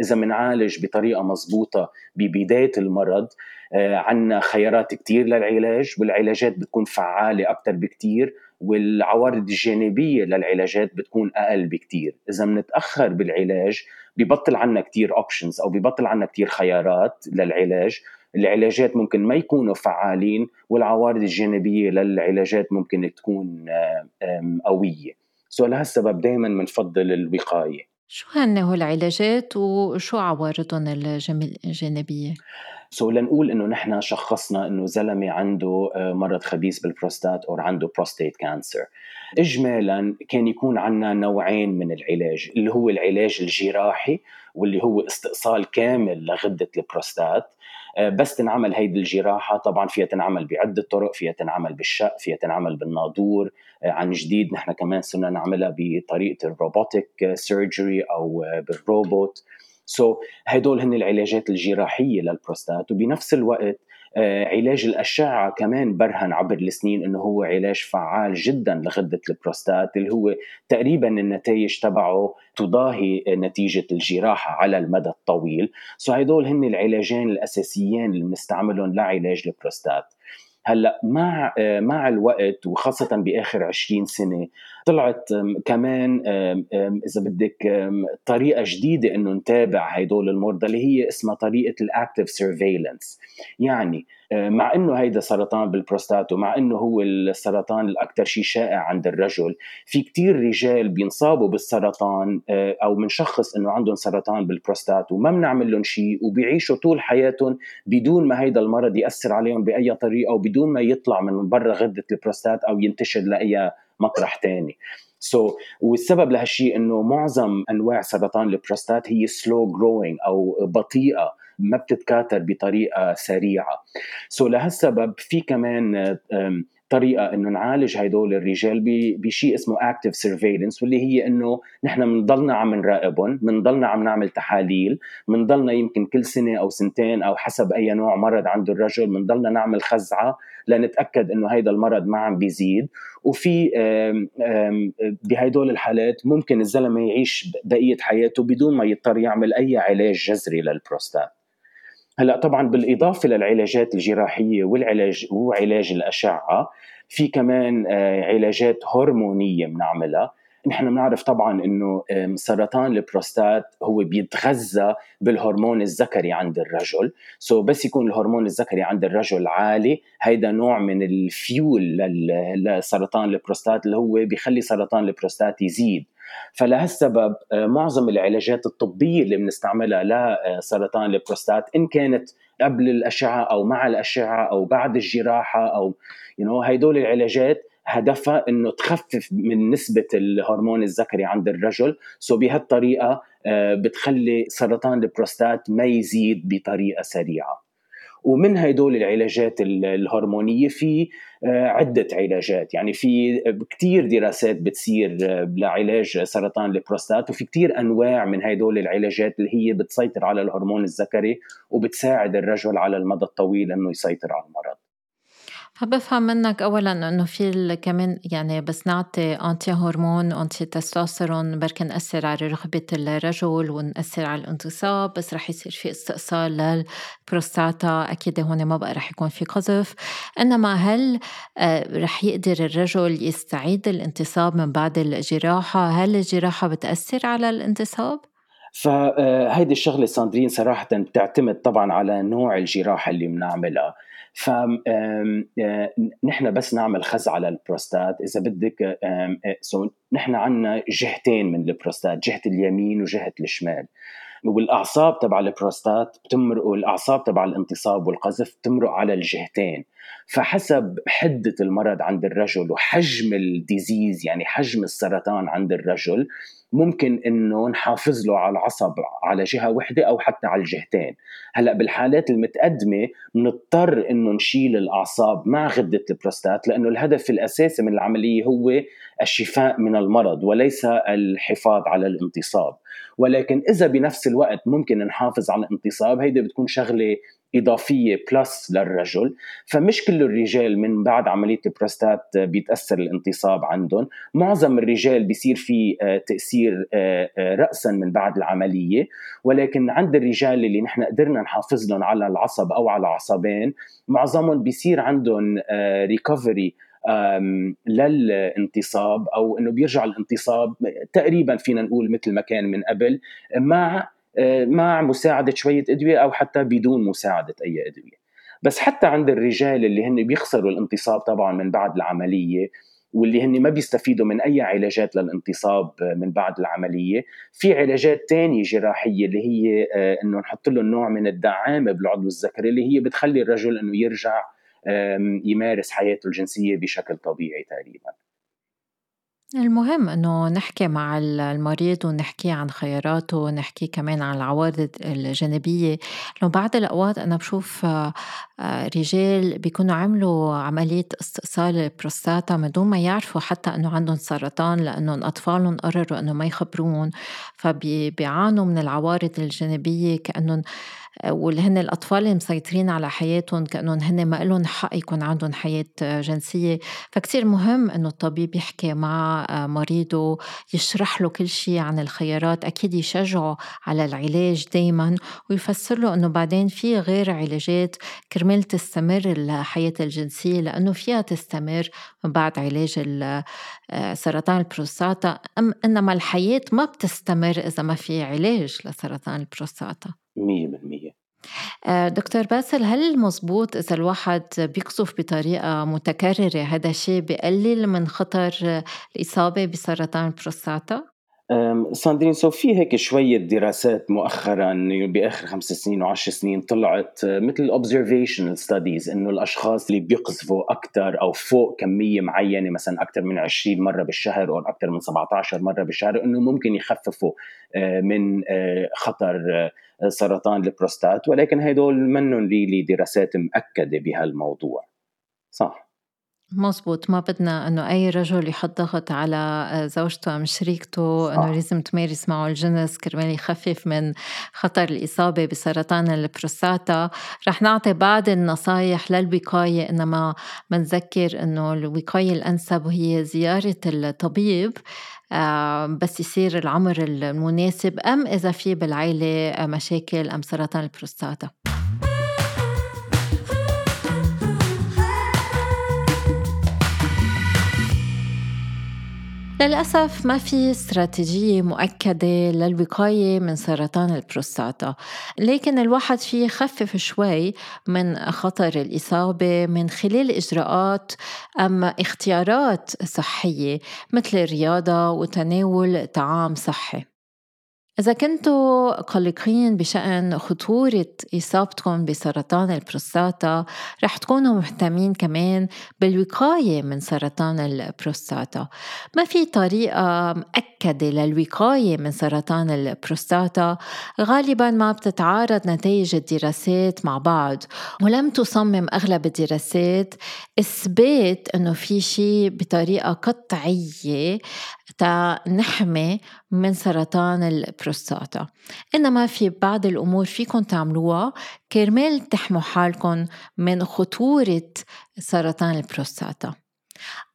إذا بنعالج بطريقة مضبوطة ببداية المرض آه عندنا خيارات كثير للعلاج والعلاجات بتكون فعالة أكثر بكثير والعوارض الجانبية للعلاجات بتكون أقل بكثير إذا بنتاخر بالعلاج ببطل عنا كثير options أو ببطل عنا كثير خيارات للعلاج. العلاجات ممكن ما يكونوا فعالين والعوارض الجانبية للعلاجات ممكن تكون قوية. so لهالسبب دائما بنفضل الوقاية. شو هن هو العلاجات وشو عوارضهم الجانبية؟ so لنقول إنه نحن شخصنا إنه زلمة عنده آه، مرض خبيث بالبروستات أو عنده prostate cancer اجمالا كان يكون عندنا نوعين من العلاج اللي هو العلاج الجراحي واللي هو استئصال كامل لغدة البروستات آه، بس تنعمل هيدي الجراحة طبعا فيها تنعمل بعدة طرق فيها تنعمل بالشق فيها تنعمل بالناظور عن جديد. نحن كمان صرنا نعملها بطريقة ال robotic surgery أو بالروبوت. so, هدول هن العلاجات الجراحية للبروستات. وبنفس الوقت آه، علاج الأشعة كمان برهن عبر السنين أنه هو علاج فعال جدا لغدة البروستات اللي هو تقريبا النتائج تبعه تضاهي نتيجة الجراحة على المدى الطويل. so هدول هن العلاجين الأساسيين اللي بنستعملهم لعلاج البروستات. هلأ مع مع الوقت وخاصة بآخر 20 سنة طلعت كمان إذا بدك طريقة جديدة إنه نتابع هدول المرضى اللي هي اسمها طريقة ال active surveillance يعني آه، مع إنه هيدا سرطان بالبروستات ومع إنه هو السرطان الاكثر شيء شائع عند الرجل في كتير رجال بينصابوا بالسرطان آه، أو بنشخص إنه عندهم سرطان بالبروستات وما بنعمل لهم شيء وبيعيشوا طول حياتهم بدون ما هيدا المرض يأثر عليهم بأي طريقة وبدون ما يطلع من برا غدة البروستات أو ينتشر لأي مطرح تاني. so, والسبب لهالشيء إنه معظم أنواع سرطان البروستات هي slow growing أو بطيئة ما بتتكاثر بطريقة سريعة. so لهالسبب في كمان طريقة إنه نعالج هدول الرجال بشيء اسمه active surveillance واللي هي إنه نحن بنضلنا عم نراقبهم بنضلنا عم نعمل تحاليل بنضلنا يمكن كل سنة أو سنتين أو حسب أي نوع مرض عند الرجل بنضلنا نعمل خزعة لنتأكد إنه هيدا المرض ما عم بيزيد. وفي بهدول الحالات ممكن الزلمة يعيش بقية حياته بدون ما يضطر يعمل أي علاج جذري للبروستات. هلا طبعا بالإضافة للعلاجات الجراحية والعلاج وعلاج الأشعة في كمان آه، علاجات هرمونية بنعملها. نحن بنعرف طبعا إنه سرطان البروستات هو بيتغذى بالهرمون الذكري عند الرجل. so بس يكون الهرمون الذكري عند الرجل عالي هيدا نوع من الفيول لسرطان البروستات اللي هو بيخلي سرطان البروستات يزيد. فلهالسبب آه، معظم العلاجات الطبية اللي بنستعملها لسرطان البروستات إن كانت قبل الأشعة أو مع الأشعة أو بعد الجراحة أو you know, هدول العلاجات هدفها إنه تخفف من نسبة الهرمون الذكري عند الرجل. so بهالطريقة آه، بتخلي سرطان البروستات ما يزيد بطريقة سريعة. ومن هدول العلاجات الهرمونية في آه، عدة علاجات. يعني في كثير دراسات بتصير آه، لعلاج سرطان البروستات وفي كثير أنواع من هدول العلاجات اللي هي بتسيطر على الهرمون الذكري وبتساعد الرجل على المدى الطويل إنه يسيطر على المرض. فبفهم منك اولا إنه في كمان يعني بس نعطي انتي هرمون انتي تستوستيرون بركي ناثر على رغبة الرجل ونأثر على الانتصاب بس رح يصير في استئصال للبروستاتا. أكيد هون ما بقى رح يكون في قذف. إنما هل آه، رح يقدر الرجل يستعيد الانتصاب من بعد الجراحة؟ هل الجراحة بتأثر على الانتصاب؟ فهيدي الشغلة ساندرين صراحة بتعتمد طبعا على نوع الجراحة اللي بنعملها. ف نحن بس نعمل خزعه للبروستات إذا بدك so نحن عندنا جهتين من البروستات جهة اليمين وجهة الشمال. والأعصاب تبع البروستات بتمرق والأعصاب تبع الانتصاب والقذف بتمرق على الجهتين. فحسب حدة المرض عند الرجل وحجم ال disease يعني حجم السرطان عند الرجل ممكن إنه نحافظ له على العصب على جهة واحدة أو حتى على الجهتين. هلأ بالحالات المتقدمة بنضطر إنه نشيل الأعصاب مع غدة البروستات لأنه الهدف الأساسي من العملية هو الشفاء من المرض وليس الحفاظ على الانتصاب. ولكن إذا بنفس الوقت ممكن نحافظ على الانتصاب هيدي بتكون شغلة إضافية plus للرجل. فمش كل الرجال من بعد عملية البروستات بيتأثر الانتصاب عندهم. معظم الرجال بيصير في آه، تأثير آه، آه، راسا من بعد العملية. ولكن عند الرجال اللي نحن قدرنا نحافظ لهم على العصب أو على عصبين معظمهم بيصير عندهم ريكفري للانتصاب أو إنه بيرجع الانتصاب تقريبا فينا نقول مثل ما كان من قبل مع مع مساعدة شوية أدوية أو حتى بدون مساعدة أي أدوية. بس حتى عند الرجال اللي هن بيخسروا الانتصاب طبعا من بعد العملية واللي هن ما بيستفيدوا من أي علاجات للانتصاب من بعد العملية في علاجات تانية جراحية اللي هي آه، إنه نحط له نوع من الدعامه بالعضو الذكري اللي هي بتخلي الرجل إنه يرجع يمارس حياته الجنسية بشكل طبيعي تقريبا. المهم إنه نحكي مع المريض ونحكي عن خياراته ونحكي كمان عن العوارض الجانبية. لو بعض الأوقات أنا بشوف آه، رجال بيكونوا عملوا عملية استئصال البروستاتا من دون ما يعرفوا حتى إنه عندهم سرطان لأنهم أطفالهم قرروا إنه ما يخبرون فبيعانوا من العوارض الجانبية كأنهم واللي هن الأطفال اللي مسيطرين على حياتهم كأنهم هن ما لهم حق يكون عندهم حياة جنسية. فكتير مهم إنه الطبيب يحكي مع مريضه يشرح له كل شيء عن الخيارات أكيد يشجعه على العلاج دايما ويفسر له إنه بعدين في غير علاجات كرمال تستمر الحياة الجنسية لأنه فيها تستمر من بعد علاج سرطان البروستاتا. إنما الحياة ما بتستمر إذا ما في علاج لسرطان البروستاتا. 100% آه، دكتور باسل هل مزبوط إذا الواحد بيقذف بطريقة متكررة هذا الشيء بقلل من خطر الإصابة بسرطان البروستاتا؟ ساندرين so في هيك شوية دراسات مؤخرا بآخر خمس سنين وعشر سنين طلعت آه، مثل observational studies إنه الأشخاص اللي بيقذفوا أكثر أو فوق كمية معينة مثلا أكثر من 20 مرة بالشهر أو أكثر من 17 مرة بالشهر إنه ممكن يخففوا آه، من خطر سرطان البروستات ولكن هدول منهم really دراسات مأكدة بهالموضوع. صح؟ مزبوط ما بدنا إنه أي رجل يحط ضغط على زوجته أم شريكته إنه لازم تمارس معه الجنس كرمال يخفف من خطر الإصابة بسرطان البروستاتا. رح نعطي بعض النصائح للوقاية إنما بنذكر إنه الوقاية الأنسب هي زيارة الطبيب بس يصير العمر المناسب أم إذا في بالعيلة مشاكل أم سرطان البروستاتا. للأسف ما في استراتيجية مؤكدة للوقاية من سرطان البروستاتا لكن الواحد فيه يخفف شوي من خطر الإصابة من خلال إجراءات أم اختيارات صحية مثل الرياضة وتناول طعام صحي. إذا كنتوا قلقين بشأن خطورة إصابتكم بسرطان البروستاتا رح تكونوا مهتمين كمان بالوقاية من سرطان البروستاتا. ما في طريقة مؤكدة للوقاية من سرطان البروستاتا؟ غالبا ما بتتعارض نتائج الدراسات مع بعض ولم تصمم أغلب الدراسات. إثبات أنه في شيء بطريقة قطعية تنحمى من سرطان البروستاتا. إنما في بعض الأمور فيكم تعملوها. كرمال تحموا حالكم من خطورة سرطان البروستاتا.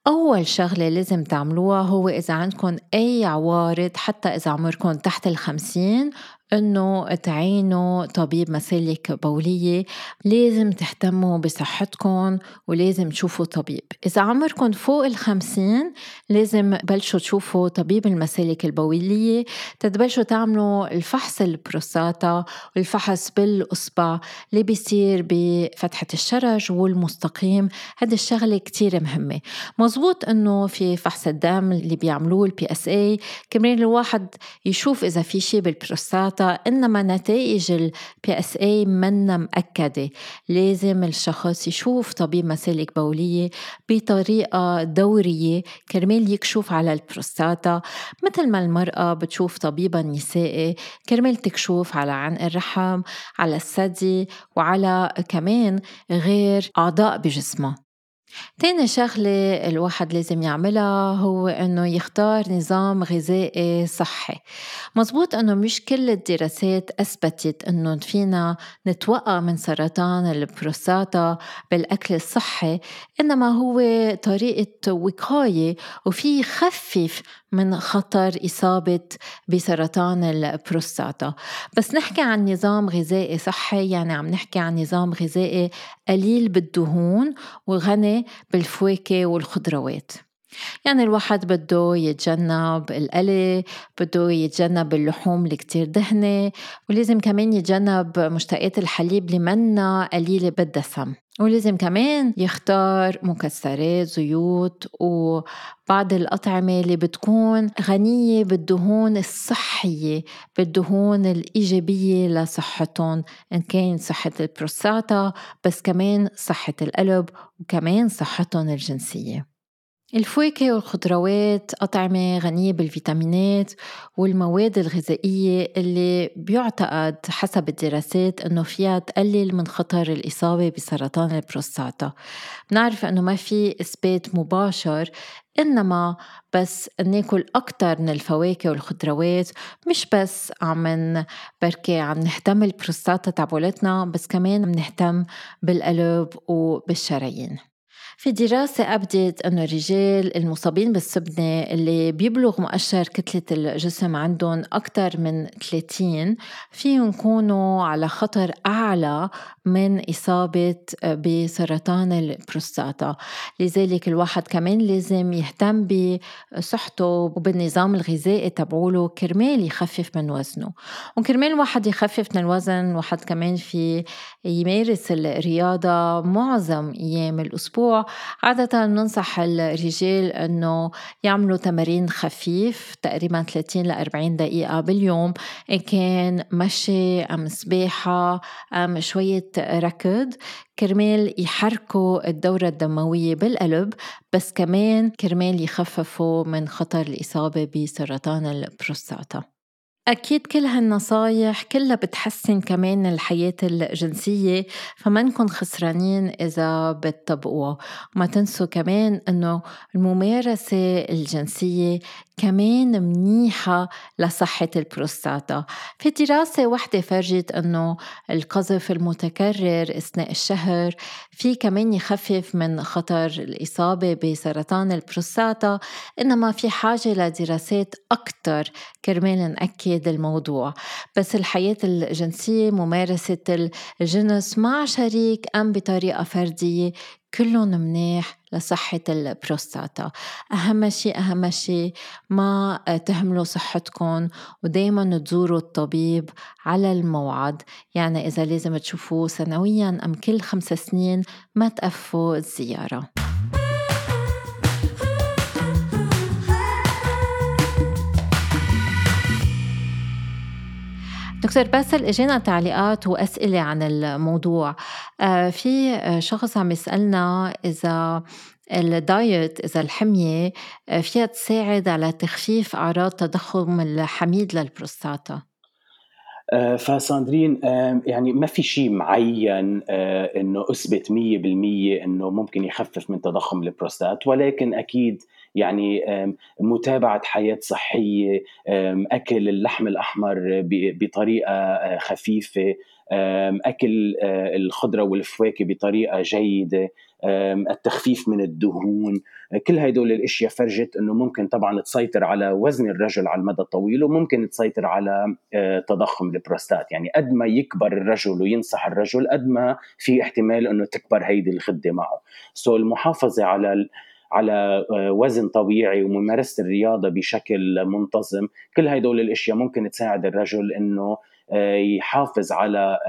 أول شغلة لازم تعملوها هو إذا عندكم أي عوارض حتى إذا عمركم تحت الخمسين إنه تعينوا طبيب مسالك بوليه لازم تهتموا بصحتكم ولازم تشوفوا طبيب. إذا عمركم فوق الخمسين لازم بلشوا تشوفوا طبيب المسالك البوليه تبلشوا تعملوا الفحص البروستاتا والفحص بالاصبع اللي بيصير بفتحة الشرج والمستقيم. هذه الشغلة كتير مهمة. مزبوط إنه في فحص الدم اللي بيعملوه ال PSA كمان الواحد يشوف إذا في شيء بالبروستاتا إنما نتائج ال PSA منا مأكدة لازم الشخص يشوف طبيب مسالك بولية بطريقة دورية. كرمال يكشف على البروستاتا. مثل ما المرأة بتشوف طبيب نسائي كرمال تكشف على عنق الرحم على الثدي وعلى كمان غير أعضاء بجسمها. تاني شغلة الواحد لازم يعملها هو إنه يختار نظام غذائي صحي. مزبوط إنه مش كل الدراسات أثبتت إنه فينا نتوقى من سرطان البروستاتا بالأكل الصحي إنما هو طريقة وقاية وفي يخفف من خطر إصابة بسرطان البروستاتا. بس نحكي عن نظام غذائي صحي يعني عم نحكي عن نظام غذائي قليل بالدهون وغني بالفواكه والخضروات. يعني الواحد بده يتجنب القلي بده يتجنب اللحوم اللي كتير دهنة ولازم كمان يتجنب مشتقات الحليب اللي منا قليلة بالدسم. ولازم كمان يختار مكسرات زيوت وبعض الأطعمة اللي بتكون غنية بالدهون الصحية بالدهون الإيجابية لصحتهم إن كان صحة البروستاتا بس كمان صحة القلب وكمان صحتهم الجنسية. الفواكه والخضروات أطعمة غنية بالفيتامينات والمواد الغذائية اللي بيعتقد حسب الدراسات إنه فيها تقلل من خطر الإصابة بسرطان البروستاتا. بنعرف إنه ما في إثبات مباشر إنما بس ناكل أكتر من الفواكه والخضروات مش بس عم بركي عم نهتم بالبروستاتا تبعولتنا بس كمان بنهتم بالقلب وبالشرايين. في دراسة أبدت أنه الرجال المصابين بالسمنة اللي بيبلغ مؤشر كتلة الجسم عندهم أكثر من 30 فيهم يكونوا على خطر أعلى من إصابة بسرطان البروستاتا. لذلك الواحد كمان لازم يهتم بصحته وبالنظام الغذائي تبعوله كرمال يخفف من وزنه. وكرمال الواحد يخفف من الوزن الواحد كمان في يمارس الرياضة معظم أيام الأسبوع عادة ننصح الرجال أنه يعملوا تمارين خفيف تقريبا 30 ل 40 دقيقة باليوم. إن كان مشي أم سباحة أم شوية ركض. كرمال يحركوا الدورة الدموية بالقلب. بس كمان كرمال يخففوا من خطر الإصابة بسرطان البروستاتا. أكيد كل هالنصايح كلها بتحسن كمان الحياة الجنسية فما نكون خسرانين إذا بتطبقوها. وما تنسوا كمان أنه الممارسة الجنسية كمان منيحة لصحة البروستاتا. في دراسة وحدة فرجت أنه القذف المتكرر أثناء الشهر في كمان يخفف من خطر الإصابة بسرطان البروستاتا إنما في حاجة لدراسات أكثر كرمال نأكد الموضوع. بس الحياة الجنسية ممارسة الجنس مع شريك أم بطريقة فردية كلهم منيح لصحة البروستاتا. أهم شيء أهم شيء ما تهملوا صحتكم ودايما تزوروا الطبيب على الموعد. يعني إذا لازم تشوفوه سنويا أم كل خمس سنين ما تقفوا الزيارة. دكتور باسل إجينا تعليقات وأسئلة عن الموضوع. آه، في شخص عم يسألنا إذا الدايت إذا الحمية آه، فيها تساعد على تخفيف أعراض التضخم الحميد للبروستاتا؟ آه، فساندرين يعني ما في شيء معين إنه أثبت 100% إنه ممكن يخفف من تضخم البروستات ولكن أكيد يعني متابعة حياة صحية أكل اللحم الأحمر بطريقة خفيفة أكل الخضرة والفواكه بطريقة جيدة التخفيف من الدهون كل هدول الأشياء فرجت إنه ممكن طبعا تسيطر على وزن الرجل على المدى الطويل وممكن تسيطر على تضخم البروستات. يعني قد ما يكبر الرجل وينصح الرجل قد ما في احتمال إنه تكبر هيدي الغده معه. سو المحافظة على على وزن طبيعي وممارسة الرياضة بشكل منتظم. كل هدول الأشياء ممكن تساعد الرجل إنه يحافظ على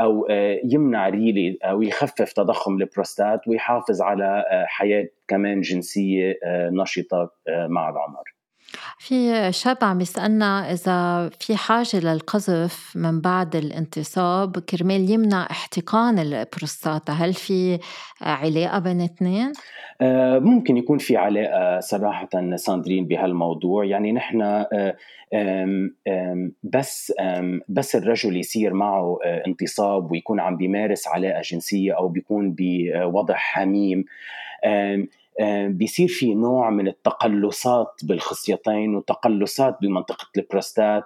أو آه، يمنع really أو يخفف تضخم البروستات ويحافظ على آه، حياة كمان جنسية آه، نشطة مع العمر. في شاب عم يسألنا إذا في حاجة للقذف من بعد الانتصاب كرمال يمنع احتقان البروستاتا هل في علاقة بين الاثنين؟ ممكن يكون في علاقة صراحة ساندرين بهالموضوع يعني نحن بس بس الرجل يصير معه آه، انتصاب ويكون عم بيمارس علاقة جنسية أو بيكون بوضع حميم بيصير في نوع من التقلصات بالخصيتين وتقلصات بمنطقة البروستات.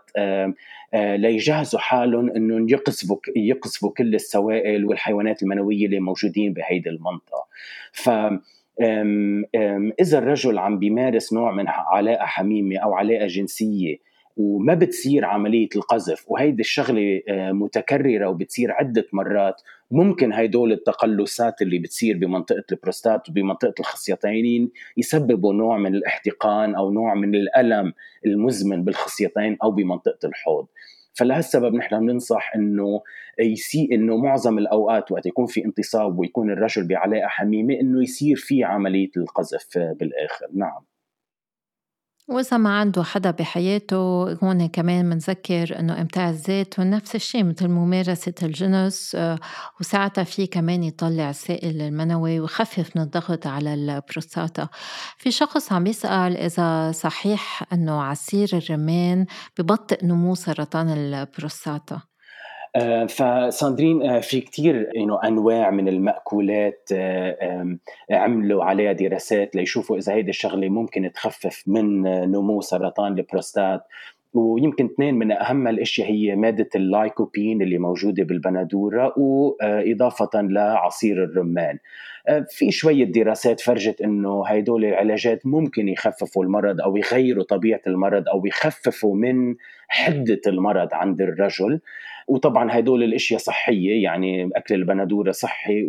آه، ليجهزوا حالهم إنهم يقصفوا يقصفوا كل السوائل والحيوانات المنوية اللي موجودين بهيدي المنطقة. ف إذا الرجل عم بيمارس نوع من علاقة حميمة أو علاقة جنسية وما بتصير عملية القذف وهيدي الشغلة آه، متكررة وبتصير عدة مرات ممكن هيدول التقلصات اللي بتصير بمنطقة البروستات وبمنطقة الخصيتين يسببوا نوع من الاحتقان أو نوع من الألم المزمن بالخصيتين أو بمنطقة الحوض. فلهالسبب نحن بننصح إنه يسي إنه معظم الأوقات وقت يكون في انتصاب ويكون الرجل بعلاقة حميمة إنه يصير في عملية القذف بالآخر. نعم. وإذا ما عنده حدا بحياته هون كمان منذكر إنه إمتاع الذات ونفس الشيء مثل ممارسة الجنس آه، وساعتها في كمان يطلع السائل المنوي ويخفف من الضغط على البروستاتا. في شخص عم يسأل إذا صحيح إنه عصير الرمان ببطّئ نمو سرطان البروستاتا. فساندرين آه، في كثير أنواع من المأكولات آه، عملوا عليها دراسات ليشوفوا إذا هيدي الشغلة ممكن تخفف من نمو سرطان البروستات. ويمكن اثنين من أهم الأشياء هي مادة اللايكوبين اللي موجودة بالبندوره واضافه لعصير الرمان. في شوية دراسات فرجت إنه هدول العلاجات ممكن يخففوا المرض أو يغيروا طبيعة المرض أو يخففوا من حدة المرض عند الرجل. وطبعا هدول الإشياء صحية يعني أكل البندورة صحي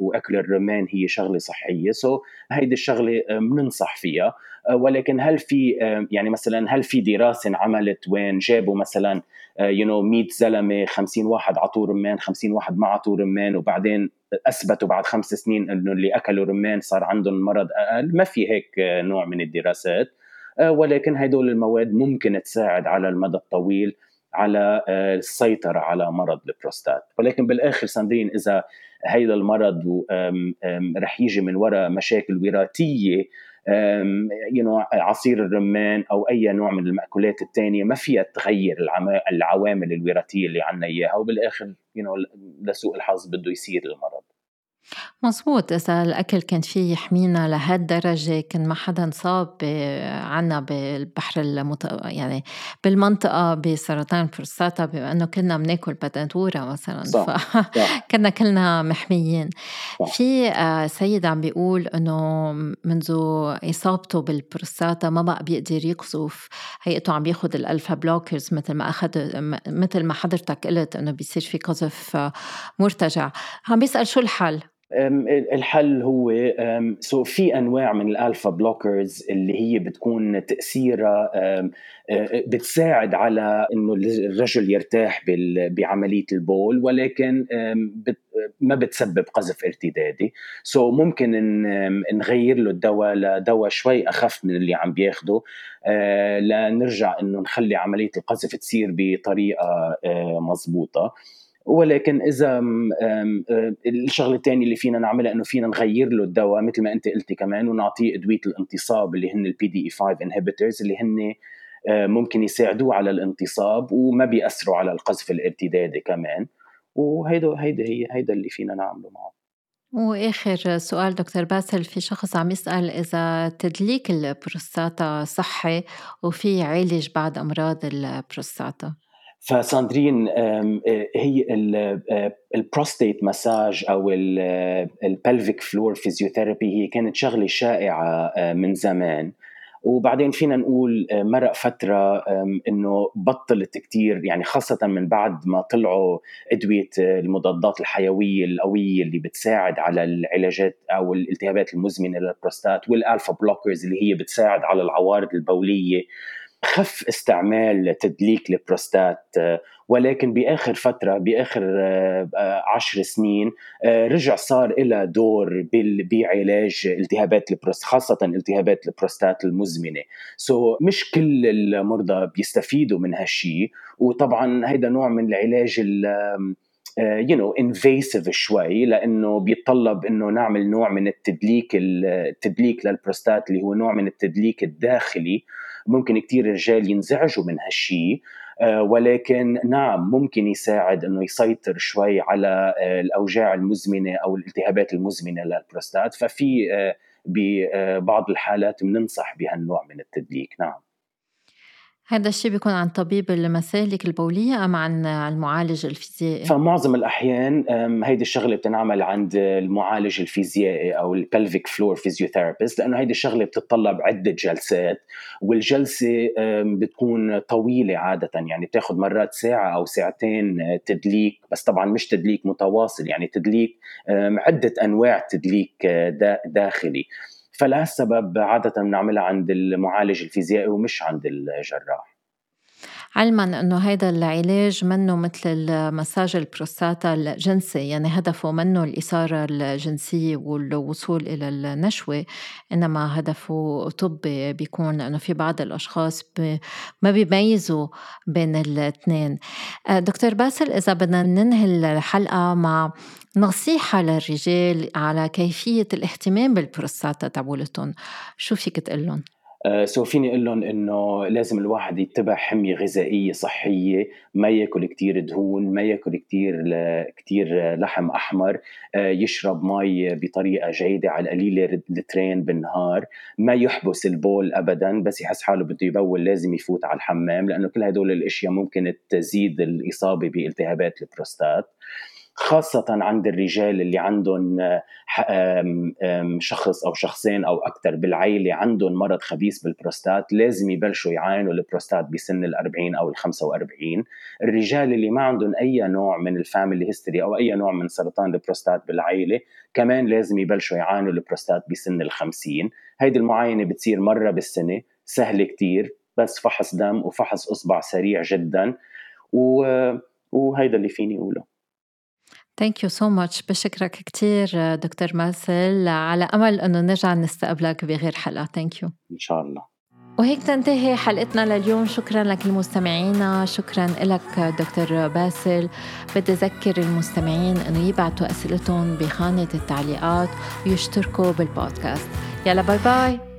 وأكل الرمان هي شغلة صحية. so هيدي الشغلة بننصح فيها. ولكن هل في يعني مثلا هل في دراسة انعملت وين جابوا مثلا you know 100 زلمة 50 واحد عطوا رمان 50 واحد ما عطوا رمان وبعدين أثبتوا بعد خمس سنين إنه اللي أكلوا رمان صار عندهم مرض أقل؟ ما في هيك نوع من الدراسات. ولكن هدول المواد ممكن تساعد على المدى الطويل. على السيطرة على مرض البروستات. ولكن بالآخر ساندرين إذا هيدا المرض رح يجي من وراء مشاكل وراثية يو عصير الرمان أو أي نوع من المأكولات الثانية ما فيها تغير العوامل الوراثية اللي عنا إياها. وبالآخر يو لسوء الحظ بده يصير المرض. مزبوط إذا الأكل كان فيه يحمينا لهالدرجة كان ما حدا انصاب عنا بالبحر المت... يعني بالمنطقة بسرطان البروستاتا بما إنه كنا بناكل بندورة مثلا صح. فكنا كلنا محميين صح. في آه، سيد عم بيقول إنه منذ إصابته بالبروستاتا ما بقى بيقدر يقذف هيأته عم بياخد ال alpha blockers مثل ما أخذ مثل ما حضرتك قلت إنه بيصير في قذف آه، مرتجع عم بيسأل شو الحل الحل هو so في أنواع من ال alpha blockers اللي هي بتكون تأثيرها بتساعد على إنه الرجل يرتاح بعملية البول ولكن ما بتسبب قذف ارتدادي. so ممكن نغير له الدواء لدواء شوي أخف من اللي عم بياخده لنرجع إنه نخلي عملية القذف تصير بطريقة مضبوطة. ولكن إذا الشغلة الثانية اللي فينا نعملها إنه فينا نغير له الدواء مثل ما أنت قلتي كمان ونعطيه أدوية الانتصاب اللي هن ال PDE 5 inhibitors اللي هن ممكن يساعدوه على الانتصاب وما بيأثروا على القذف الارتدادي كمان. وهيدا هيدا هي هيدا اللي فينا نعمله معه. وآخر سؤال دكتور باسل في شخص عم يسأل إذا تدليك البروستاتا صحي وفي يعالج بعض أمراض البروستاتا؟ فساندرين هي ال prostate massage أو ال pelvic floor physiotherapy هي كانت شغلة شائعة من زمان. وبعدين فينا نقول آه، مرق فترة إنه بطلت كتير يعني خاصة من بعد ما طلعوا أدوية آه، المضادات الحيوية القوية اللي بتساعد على العلاجات أو الالتهابات المزمنة للبروستات وال alpha blockers اللي هي بتساعد على العوارض البولية. خف استعمال تدليك البروستات ولكن بآخر فترة بآخر آه، عشر سنين آه، رجع صار لها دور بعلاج التهابات البروستات خاصة التهابات البروستات المزمنة. so مش كل المرضى بيستفيدوا من هالشيء وطبعا هيدا نوع من العلاج you know invasive شوي لأنه بيتطلب إنه نعمل نوع من التدليك التدليك للبروستات اللي هو نوع من التدليك الداخلي. ممكن كثير رجال ينزعجوا من هالشيء آه، ولكن نعم ممكن يساعد إنه يسيطر شوي على آه، الأوجاع المزمنة أو الالتهابات المزمنة للبروستات. ففي آه، ببعض الحالات بننصح بهالنوع من التدليك. نعم. هذا الشيء بيكون عن طبيب المسالك البولية أم عن المعالج الفيزيائي؟ فمعظم الأحيان هيدي الشغلة بتنعمل عند المعالج الفيزيائي أو ال pelvic floor physiotherapist لأنه هيدي الشغلة بتتطلب عدة جلسات والجلسة بتكون طويلة عادة يعني بتاخذ مرات ساعة أو ساعتين آه، تدليك بس طبعا مش تدليك متواصل يعني تدليك عدة أنواع تدليك آه، داخلي فلهالسبب عادة بنعملها عند المعالج الفيزيائي ومش عند الجراح. علما أنه هذا العلاج منه مثل المساج البروستاتا الجنسي يعني هدفه منه الإثارة الجنسية والوصول إلى النشوة إنما هدفه طبي بيكون لأنه في بعض الأشخاص ما بيميزوا بين الاثنين آه، دكتور باسل إذا بدنا ننهي الحلقة مع نصيحة للرجال على كيفية الاهتمام بالبروستاتا تبعولهم شو فيك تقول لهم؟ so فيني أقول لهم إنه لازم الواحد يتبع حمية غذائية صحية ما يأكل كتير دهون ما يأكل كتير كتير لحم أحمر آه، يشرب مي بطريقة جيدة على القليله لترين بالنهار ما يحبس البول ابدا بس يحس حاله بده يبول لازم يفوت على الحمام لأنه كل هدول الأشياء ممكن تزيد الإصابة بالتهابات البروستات. خاصة عند الرجال اللي عندهم شخص أو شخصين أو أكثر بالعيلة عندهم مرض خبيث بالبروستات لازم يبلشوا يعاينوا البروستات بسن ال 40 أو ال 45 الرجال اللي ما عندهم أي نوع من ال family history أو أي نوع من سرطان البروستات بالعيلة كمان لازم يبلشوا يعاينوا البروستات بسن ال 50 هيدي المعاينة بتصير مرة بالسنة سهلة كتير بس فحص دم وفحص إصبع سريع جدا و... وهيدا اللي فيني أقوله. thank you so much بشكرك كثير دكتور باسل. على أمل أنه نرجع نستقبلك بغير حلقة. thank you إن شاء الله. وهيك تنتهي حلقتنا لليوم. شكرا لك المستمعين. شكرا لك دكتور باسل. بدي أذكر المستمعين إنه يبعتوا أسئلتهم بخانة التعليقات ويشتركوا بالبودكاست. يلا bye bye